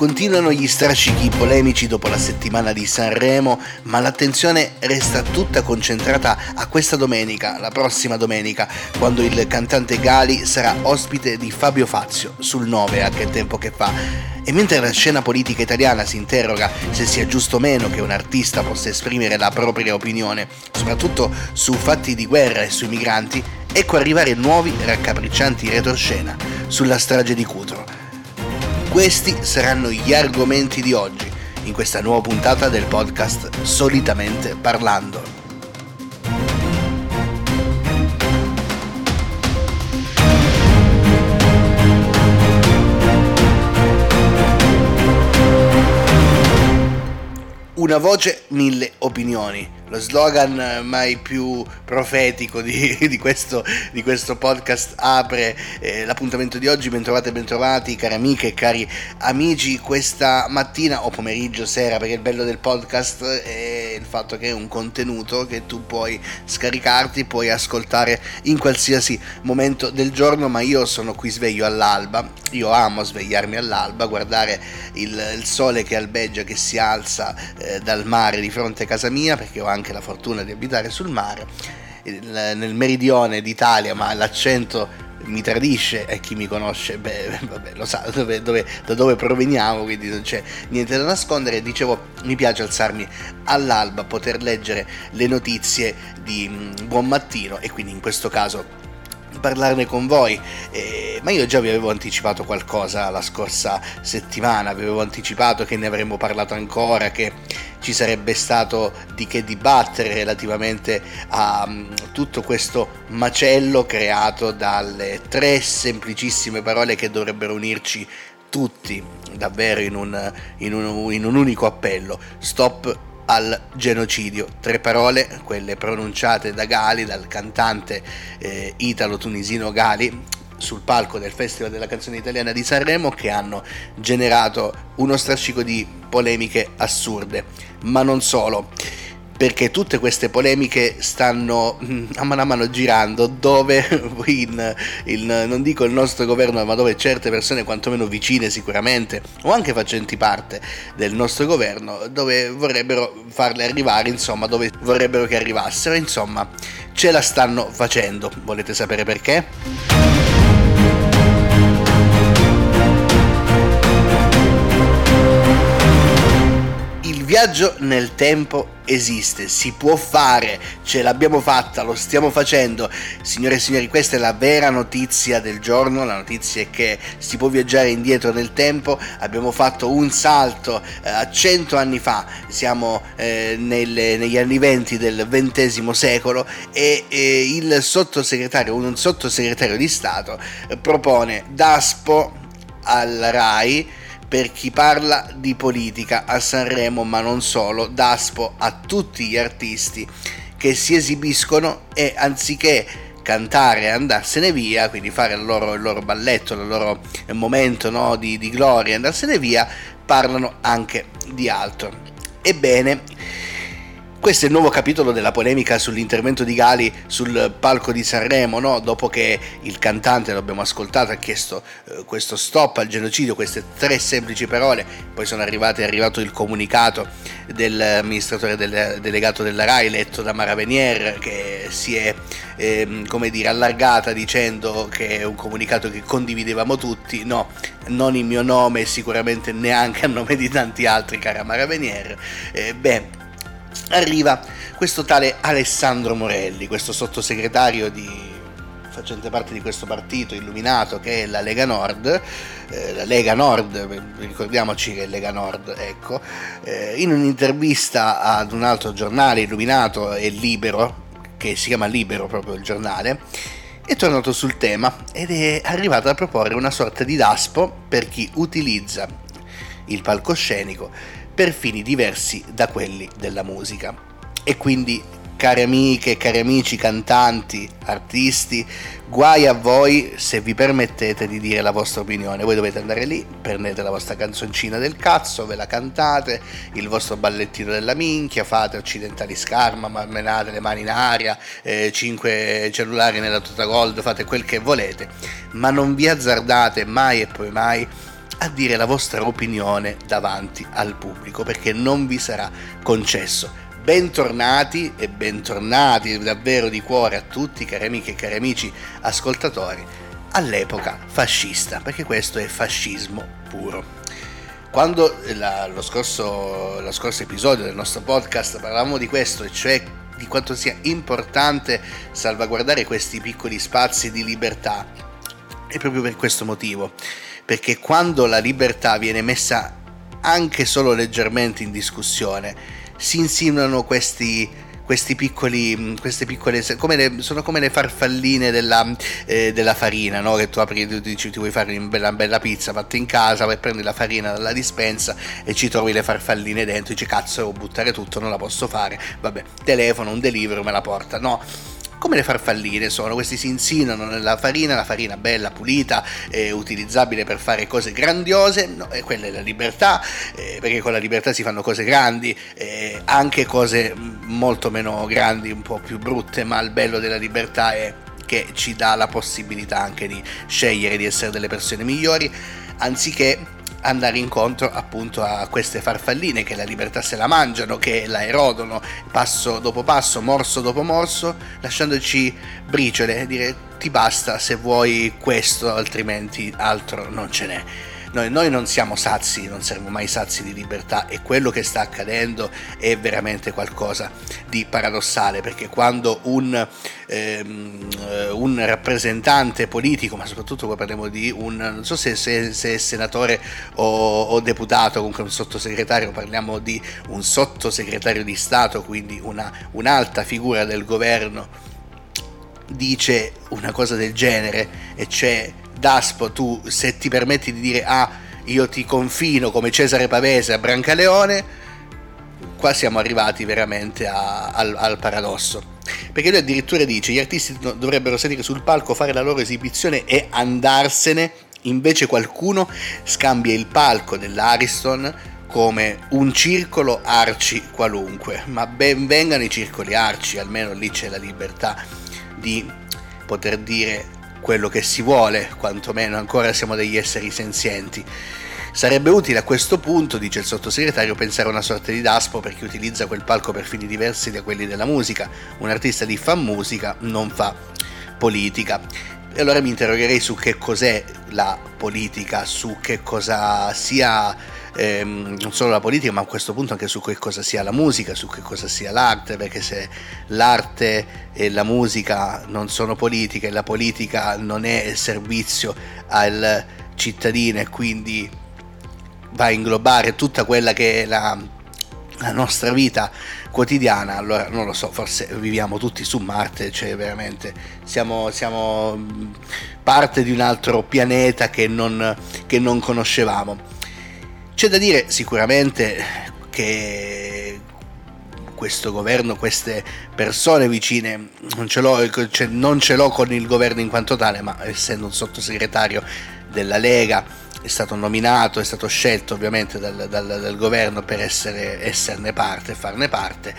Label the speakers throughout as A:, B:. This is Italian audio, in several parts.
A: Continuano gli strascichi polemici dopo la settimana di Sanremo, ma l'attenzione resta tutta concentrata a questa domenica, la prossima domenica, quando il cantante Gali sarà ospite di Fabio Fazio sul 9 a che tempo che fa. E mentre la scena politica italiana si interroga se sia giusto o meno che un artista possa esprimere la propria opinione, soprattutto su fatti di guerra e sui migranti, ecco arrivare nuovi raccapriccianti retroscena sulla strage di Cutro questi saranno gli argomenti di oggi, in questa nuova puntata del podcast Solitamente Parlando. Una voce, mille opinioni lo slogan mai più profetico di, di, questo, di questo, podcast apre eh, l'appuntamento di oggi. Bentrovate e bentrovati, cari amiche e cari amici. Questa mattina o pomeriggio, sera, perché il bello del podcast è il fatto che è un contenuto che tu puoi scaricarti, puoi ascoltare in qualsiasi momento del giorno. Ma io sono qui sveglio all'alba. Io amo svegliarmi all'alba, guardare il, il sole che albeggia, che si alza eh, dal mare di fronte a casa mia, perché ho anche anche la fortuna di abitare sul mare, nel meridione d'Italia, ma l'accento mi tradisce e chi mi conosce beh, vabbè, lo sa dove, dove, da dove proveniamo, quindi non c'è niente da nascondere. Dicevo, mi piace alzarmi all'alba, poter leggere le notizie di mm, buon mattino e quindi in questo caso parlarne con voi, eh, ma io già vi avevo anticipato qualcosa la scorsa settimana, vi avevo anticipato che ne avremmo parlato ancora, che ci sarebbe stato di che dibattere relativamente a um, tutto questo macello creato dalle tre semplicissime parole che dovrebbero unirci tutti davvero in un, in un, in un unico appello. Stop al genocidio. Tre parole, quelle pronunciate da Gali, dal cantante eh, italo-tunisino Gali, sul palco del Festival della canzone italiana di Sanremo che hanno generato uno strascico di polemiche assurde, ma non solo perché tutte queste polemiche stanno mm, a mano a mano girando dove in, in, non dico il nostro governo ma dove certe persone quantomeno vicine sicuramente o anche facenti parte del nostro governo dove vorrebbero farle arrivare insomma dove vorrebbero che arrivassero insomma ce la stanno facendo volete sapere perché? Viaggio nel tempo esiste, si può fare, ce l'abbiamo fatta, lo stiamo facendo. Signore e signori, questa è la vera notizia del giorno, la notizia è che si può viaggiare indietro nel tempo, abbiamo fatto un salto eh, a cento anni fa, siamo eh, nelle, negli anni venti del XX secolo e eh, il sottosegretario, un sottosegretario di Stato, eh, propone DASPO al RAI per chi parla di politica a Sanremo, ma non solo, Daspo a tutti gli artisti che si esibiscono e anziché cantare e andarsene via, quindi fare il loro, il loro balletto, il loro momento no, di, di gloria e andarsene via, parlano anche di altro. Ebbene, questo è il nuovo capitolo della polemica sull'intervento di Gali sul palco di Sanremo, no? dopo che il cantante, l'abbiamo ascoltato, ha chiesto eh, questo stop al genocidio, queste tre semplici parole, poi sono arrivate, è arrivato il comunicato dell'amministratore del, delegato della RAI, letto da Mara Venier, che si è eh, come dire, allargata dicendo che è un comunicato che condividevamo tutti, no, non in mio nome, sicuramente neanche a nome di tanti altri, cara Mara Venier. Eh, beh, arriva questo tale Alessandro Morelli, questo sottosegretario di facente parte di questo partito illuminato che è la Lega Nord, eh, la Lega Nord, ricordiamoci che è Lega Nord, ecco, eh, in un'intervista ad un altro giornale illuminato e libero, che si chiama Libero proprio il giornale, è tornato sul tema ed è arrivato a proporre una sorta di daspo per chi utilizza il palcoscenico per fini diversi da quelli della musica. E quindi, cari amiche, cari amici, cantanti, artisti, guai a voi se vi permettete di dire la vostra opinione. Voi dovete andare lì, prendete la vostra canzoncina del cazzo, ve la cantate, il vostro ballettino della minchia, fate occidentali scarma, menate le mani in aria, eh, 5 cellulari nella tuta gold, fate quel che volete, ma non vi azzardate mai e poi mai a dire la vostra opinione davanti al pubblico perché non vi sarà concesso. Bentornati e bentornati davvero di cuore a tutti cari amiche e cari amici ascoltatori all'epoca fascista perché questo è fascismo puro. Quando la, lo, scorso, lo scorso episodio del nostro podcast parlavamo di questo, e cioè di quanto sia importante salvaguardare questi piccoli spazi di libertà, è proprio per questo motivo, perché quando la libertà viene messa anche solo leggermente in discussione, si insinuano questi questi piccoli, mm, queste piccole, come le, sono come le farfalline della, eh, della farina, no? che tu apri e dici ti vuoi fare una bella, bella pizza fatta in casa, vai prendi la farina dalla dispensa e ci trovi le farfalline dentro, dici cazzo devo buttare tutto, non la posso fare, vabbè, telefono, un delivery me la porta, no come le farfalline sono, questi si insinuano nella farina, la farina bella, pulita, eh, utilizzabile per fare cose grandiose, no, e quella è la libertà, eh, perché con la libertà si fanno cose grandi, eh, anche cose molto meno grandi, un po' più brutte, ma il bello della libertà è che ci dà la possibilità anche di scegliere di essere delle persone migliori, anziché andare incontro appunto a queste farfalline che la libertà se la mangiano, che la erodono passo dopo passo, morso dopo morso, lasciandoci briciole e dire ti basta se vuoi questo, altrimenti altro non ce n'è. Noi, noi, non siamo sazi, non saremo mai sazi di libertà e quello che sta accadendo è veramente qualcosa di paradossale perché quando un, ehm, un rappresentante politico, ma soprattutto qua parliamo di un, non so se, se, se è senatore o, o, deputato, comunque un sottosegretario, parliamo di un sottosegretario di Stato, quindi una, un'alta figura del governo, dice una cosa del genere e c'è Daspo, tu se ti permetti di dire ah, io ti confino come Cesare Pavese a Brancaleone, qua siamo arrivati veramente a, al, al, paradosso. Perché lui addirittura dice gli artisti dovrebbero salire sul palco, fare la loro esibizione e andarsene, invece qualcuno scambia il palco dell'Ariston come un circolo arci qualunque, ma ben vengano i circoli arci, almeno lì c'è la libertà di poter dire quello che si vuole, quantomeno ancora siamo degli esseri senzienti. Sarebbe utile a questo punto, dice il sottosegretario, pensare a una sorta di DASPO per chi utilizza quel palco per fini diversi da quelli della musica. Un artista di fa musica non fa politica. E allora mi interrogherei su che cos'è la politica, su che cosa sia ehm, non solo la politica, ma a questo punto anche su che cosa sia la musica, su che cosa sia l'arte, perché se l'arte e la musica non sono politica e la politica non è servizio al cittadino e quindi va a inglobare tutta quella che è la, la nostra vita quotidiana, allora non lo so, forse viviamo tutti su Marte, cioè veramente siamo, siamo parte di un altro pianeta che non, che non conoscevamo. C'è da dire sicuramente che questo governo, queste persone vicine, non ce, l'ho, cioè non ce l'ho con il governo in quanto tale, ma essendo un sottosegretario della Lega è stato nominato, è stato scelto ovviamente dal, dal, dal governo per essere, esserne parte, farne parte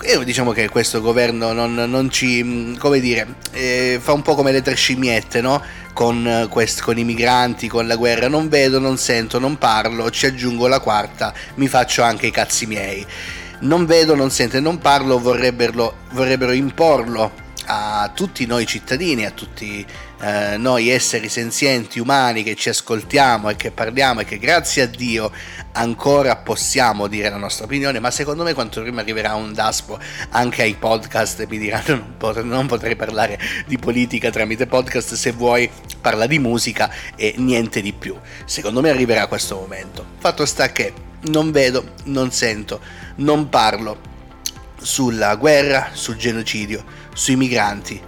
A: e diciamo che questo governo non, non ci, come dire, eh, fa un po' come le tre scimmiette, no? Con, quest, con, i migranti, con la guerra, non vedo, non sento, non parlo, ci aggiungo la quarta, mi faccio anche i cazzi miei. Non vedo, non sento e non parlo, vorrebbero, vorrebbero imporlo a tutti noi cittadini, a tutti eh, noi esseri senzienti umani che ci ascoltiamo e che parliamo e che grazie a Dio ancora possiamo dire la nostra opinione, ma secondo me quanto prima arriverà un DASPO anche ai podcast e mi diranno non, pot- non potrei parlare di politica tramite podcast, se vuoi parla di musica e niente di più. Secondo me arriverà questo momento. Fatto sta che non vedo, non sento, non parlo sulla guerra, sul genocidio, sui migranti,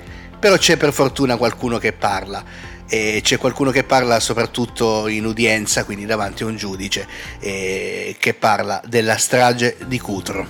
A: però c'è per fortuna qualcuno che parla e c'è qualcuno che parla soprattutto in udienza, quindi davanti a un giudice, che parla della strage di Cutro.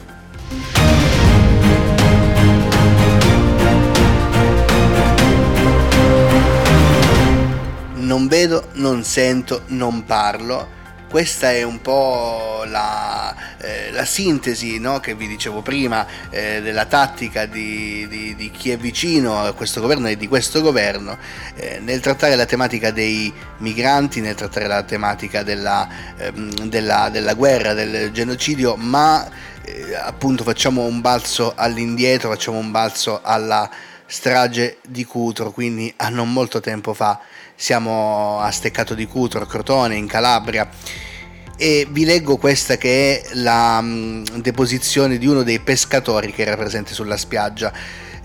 A: Non vedo, non sento, non parlo questa è un po' la, eh, la sintesi no? che vi dicevo prima eh, della tattica di, di, di, chi è vicino a questo governo e di questo governo eh, nel trattare la tematica dei migranti, nel trattare la tematica della, ehm, della, della guerra, del genocidio, ma eh, appunto facciamo un balzo all'indietro, facciamo un balzo alla strage di Cutro, quindi a non molto tempo fa siamo a Steccato di Cutro, Crotone, in Calabria. E vi leggo questa che è la um, deposizione di uno dei pescatori che era presente sulla spiaggia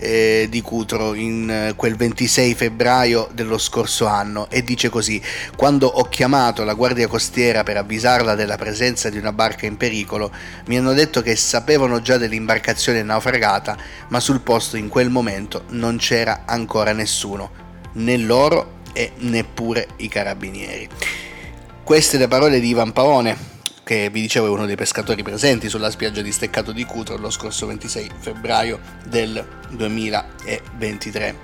A: eh, di Cutro in eh, quel 26 febbraio dello scorso anno e dice così quando ho chiamato la guardia costiera per avvisarla della presenza di una barca in pericolo mi hanno detto che sapevano già dell'imbarcazione naufragata ma sul posto in quel momento non c'era ancora nessuno né loro e neppure i carabinieri. Queste le parole di Ivan Paone, che vi dicevo è uno dei pescatori presenti sulla spiaggia di Steccato di Cutro lo scorso 26 febbraio del 2023.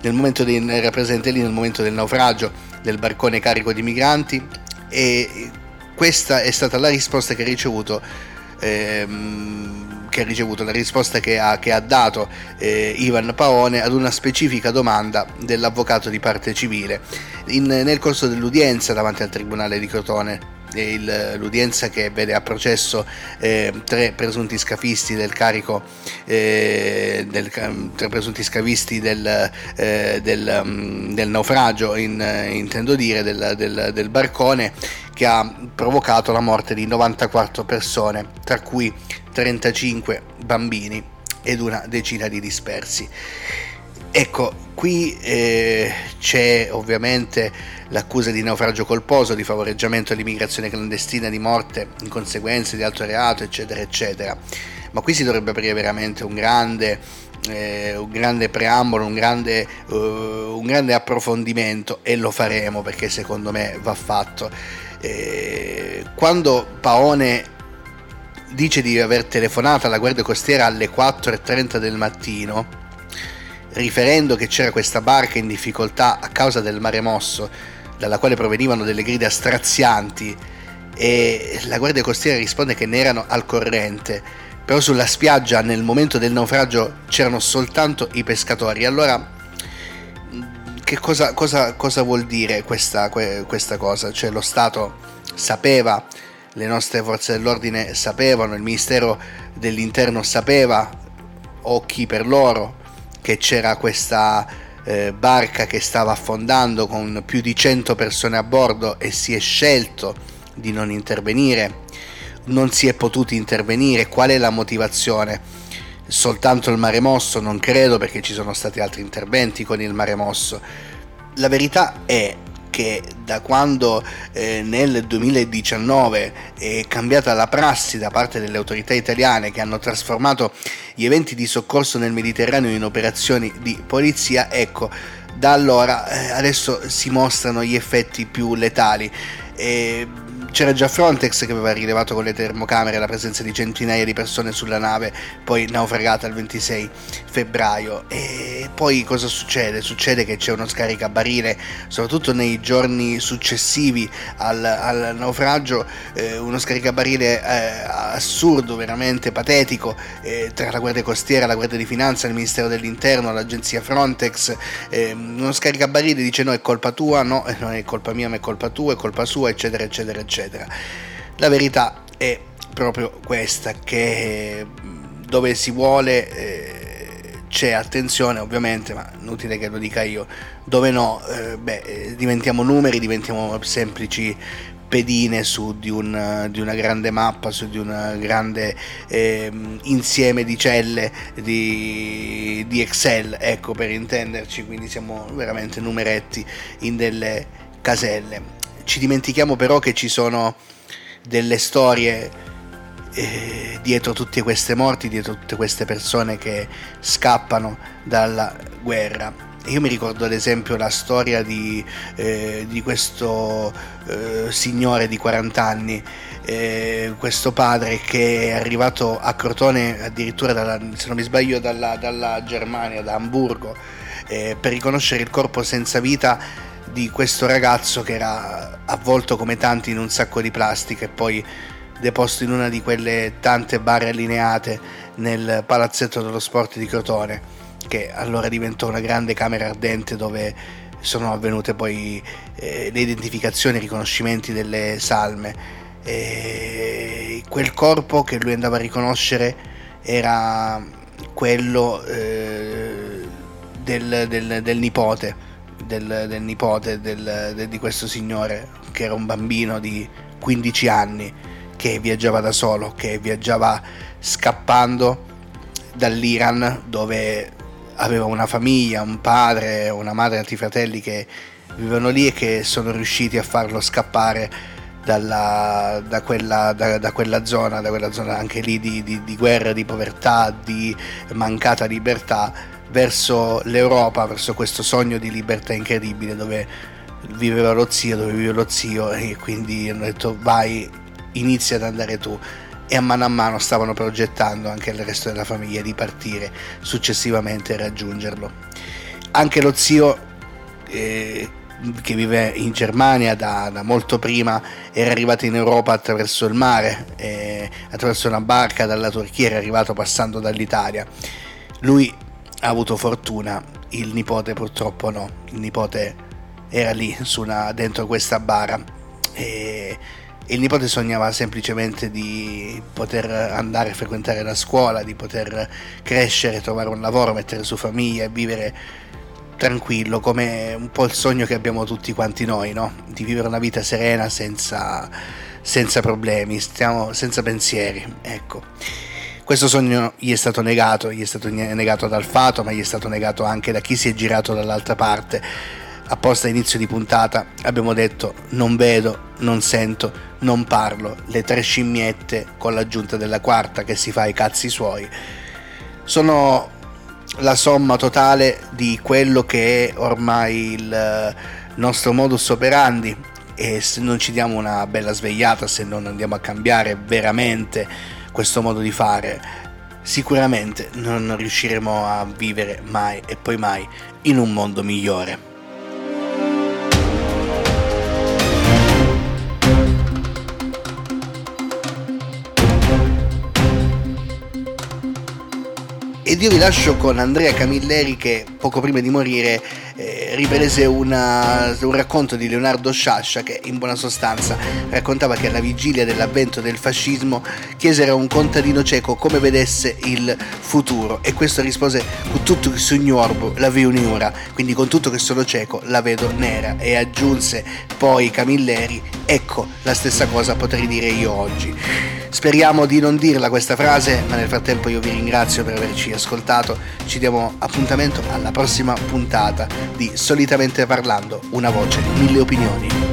A: Nel momento di, era presente lì nel momento del naufragio del barcone carico di migranti e questa è stata la risposta che ha ricevuto ehm, che ha ricevuto, la risposta che ha, che ha dato eh, Ivan Paone ad una specifica domanda dell'avvocato di parte civile in, nel corso dell'udienza davanti al Tribunale di Crotone il, l'udienza che vede a processo eh, tre presunti scafisti del carico eh, del, tre presunti scafisti del, eh, del, um, del naufragio in, intendo dire del barcone che ha provocato la morte di 94 persone tra cui 35 bambini ed una decina di dispersi. Ecco, qui eh, c'è ovviamente l'accusa di naufragio colposo, di favoreggiamento all'immigrazione clandestina, di morte in conseguenza di alto reato, eccetera, eccetera. Ma qui si dovrebbe aprire veramente un grande, eh, un grande preambolo, un grande, uh, un grande, approfondimento e lo faremo perché secondo me va fatto. Eh, quando Paone dice di aver telefonato alla Guardia Costiera alle 4.30 del mattino, riferendo che c'era questa barca in difficoltà a causa del mare mosso, dalla quale provenivano delle grida strazianti, e la Guardia Costiera risponde che ne erano al corrente, però sulla spiaggia nel momento del naufragio c'erano soltanto i pescatori. Allora, che cosa, cosa, cosa vuol dire questa, questa cosa? Cioè lo Stato sapeva le nostre forze dell'ordine sapevano, il Ministero dell'Interno sapeva, occhi per loro, che c'era questa eh, barca che stava affondando con più di 100 persone a bordo e si è scelto di non intervenire. Non si è potuti intervenire, qual è la motivazione? Soltanto il mare mosso? Non credo perché ci sono stati altri interventi con il mare mosso. La verità è che da quando eh, nel 2019 è cambiata la prassi da parte delle autorità italiane che hanno trasformato gli eventi di soccorso nel Mediterraneo in operazioni di polizia, ecco, da allora eh, adesso si mostrano gli effetti più letali. E c'era già Frontex che aveva rilevato con le termocamere la presenza di centinaia di persone sulla nave, poi naufragata il 26 febbraio. E poi cosa succede? Succede che c'è uno scaricabarile, soprattutto nei giorni successivi al, al naufragio, eh, uno scaricabarile eh, assurdo, veramente patetico, eh, tra la Guardia Costiera, la Guardia di Finanza, il Ministero dell'Interno, l'agenzia Frontex. Ehm, uno scaricabarile dice no è colpa tua, no, non è colpa mia ma è colpa tua, è colpa sua, eccetera, eccetera, eccetera eccetera. La verità è proprio questa, che dove si vuole eh, c'è attenzione ovviamente, ma inutile che lo dica io, dove no, eh, beh, eh, diventiamo numeri, diventiamo semplici pedine su di, un, di, una grande mappa, su di un grande eh, insieme di celle di, di, Excel, ecco per intenderci, quindi siamo veramente numeretti in delle caselle. Ci dimentichiamo però che ci sono delle storie eh, dietro tutte queste morti, dietro tutte queste persone che scappano dalla guerra. Io mi ricordo ad esempio la storia di, eh, di questo eh, signore di 40 anni, eh, questo padre che è arrivato a Crotone addirittura, dalla, se non mi sbaglio, dalla, dalla Germania, da Hamburgo, eh, per riconoscere il corpo senza vita di questo ragazzo che era avvolto come tanti in un sacco di plastica e poi deposto in una di quelle tante barre allineate nel palazzetto dello sport di Crotone, che allora diventò una grande camera ardente dove sono avvenute poi eh, le identificazioni e i riconoscimenti delle salme. E quel corpo che lui andava a riconoscere era quello eh, del, del, del, nipote, del, del nipote di questo signore, che era un bambino di 15 anni che viaggiava da solo, che viaggiava scappando dall'Iran dove aveva una famiglia, un padre, una madre, altri fratelli che vivevano lì e che sono riusciti a farlo scappare dalla, da, quella, da, da, quella, zona, da quella zona anche lì di, di, di guerra, di povertà, di mancata libertà, verso l'Europa, verso questo sogno di libertà incredibile dove viveva lo zio, dove vive lo zio e quindi hanno detto vai inizia ad andare tu e a mano a mano stavano progettando anche il resto della famiglia di partire successivamente e raggiungerlo. Anche lo zio eh, che vive in Germania da, da, molto prima era arrivato in Europa attraverso il mare, eh, attraverso una barca dalla Turchia, era arrivato passando dall'Italia. Lui ha avuto fortuna, il nipote purtroppo no, il nipote era lì una, dentro questa bara. E il nipote sognava semplicemente di poter andare a frequentare la scuola, di poter crescere, trovare un lavoro, mettere su famiglia e vivere tranquillo, come un po' il sogno che abbiamo tutti quanti noi, no? Di vivere una vita serena senza, senza problemi, stiamo, senza pensieri, ecco. Questo sogno gli è stato negato, gli è stato negato dal fato, ma gli è stato negato anche da chi si è girato dall'altra parte. Apposta a inizio di puntata abbiamo detto non vedo, non sento, non parlo, le tre scimmiette con l'aggiunta della quarta che si fa i cazzi suoi, sono la somma totale di quello che è ormai il nostro modus operandi. E se non ci diamo una bella svegliata, se non andiamo a cambiare veramente questo modo di fare, sicuramente non riusciremo a vivere mai e poi mai in un mondo migliore. Ed io vi lascio con Andrea Camilleri che poco prima di morire eh, riprese una, un racconto di Leonardo Sciascia che in buona sostanza raccontava che alla vigilia dell'avvento del fascismo chiesero a un contadino cieco come vedesse il futuro. E questo rispose con tutto che sogno orbo la vedo un'ora, quindi con tutto che sono cieco la vedo nera. E aggiunse poi Camilleri ecco la stessa cosa potrei dire io oggi. Speriamo di non dirla questa frase, ma nel frattempo io vi ringrazio per averci ascoltato. Ci diamo appuntamento alla prossima puntata di Solitamente Parlando, una voce, mille opinioni.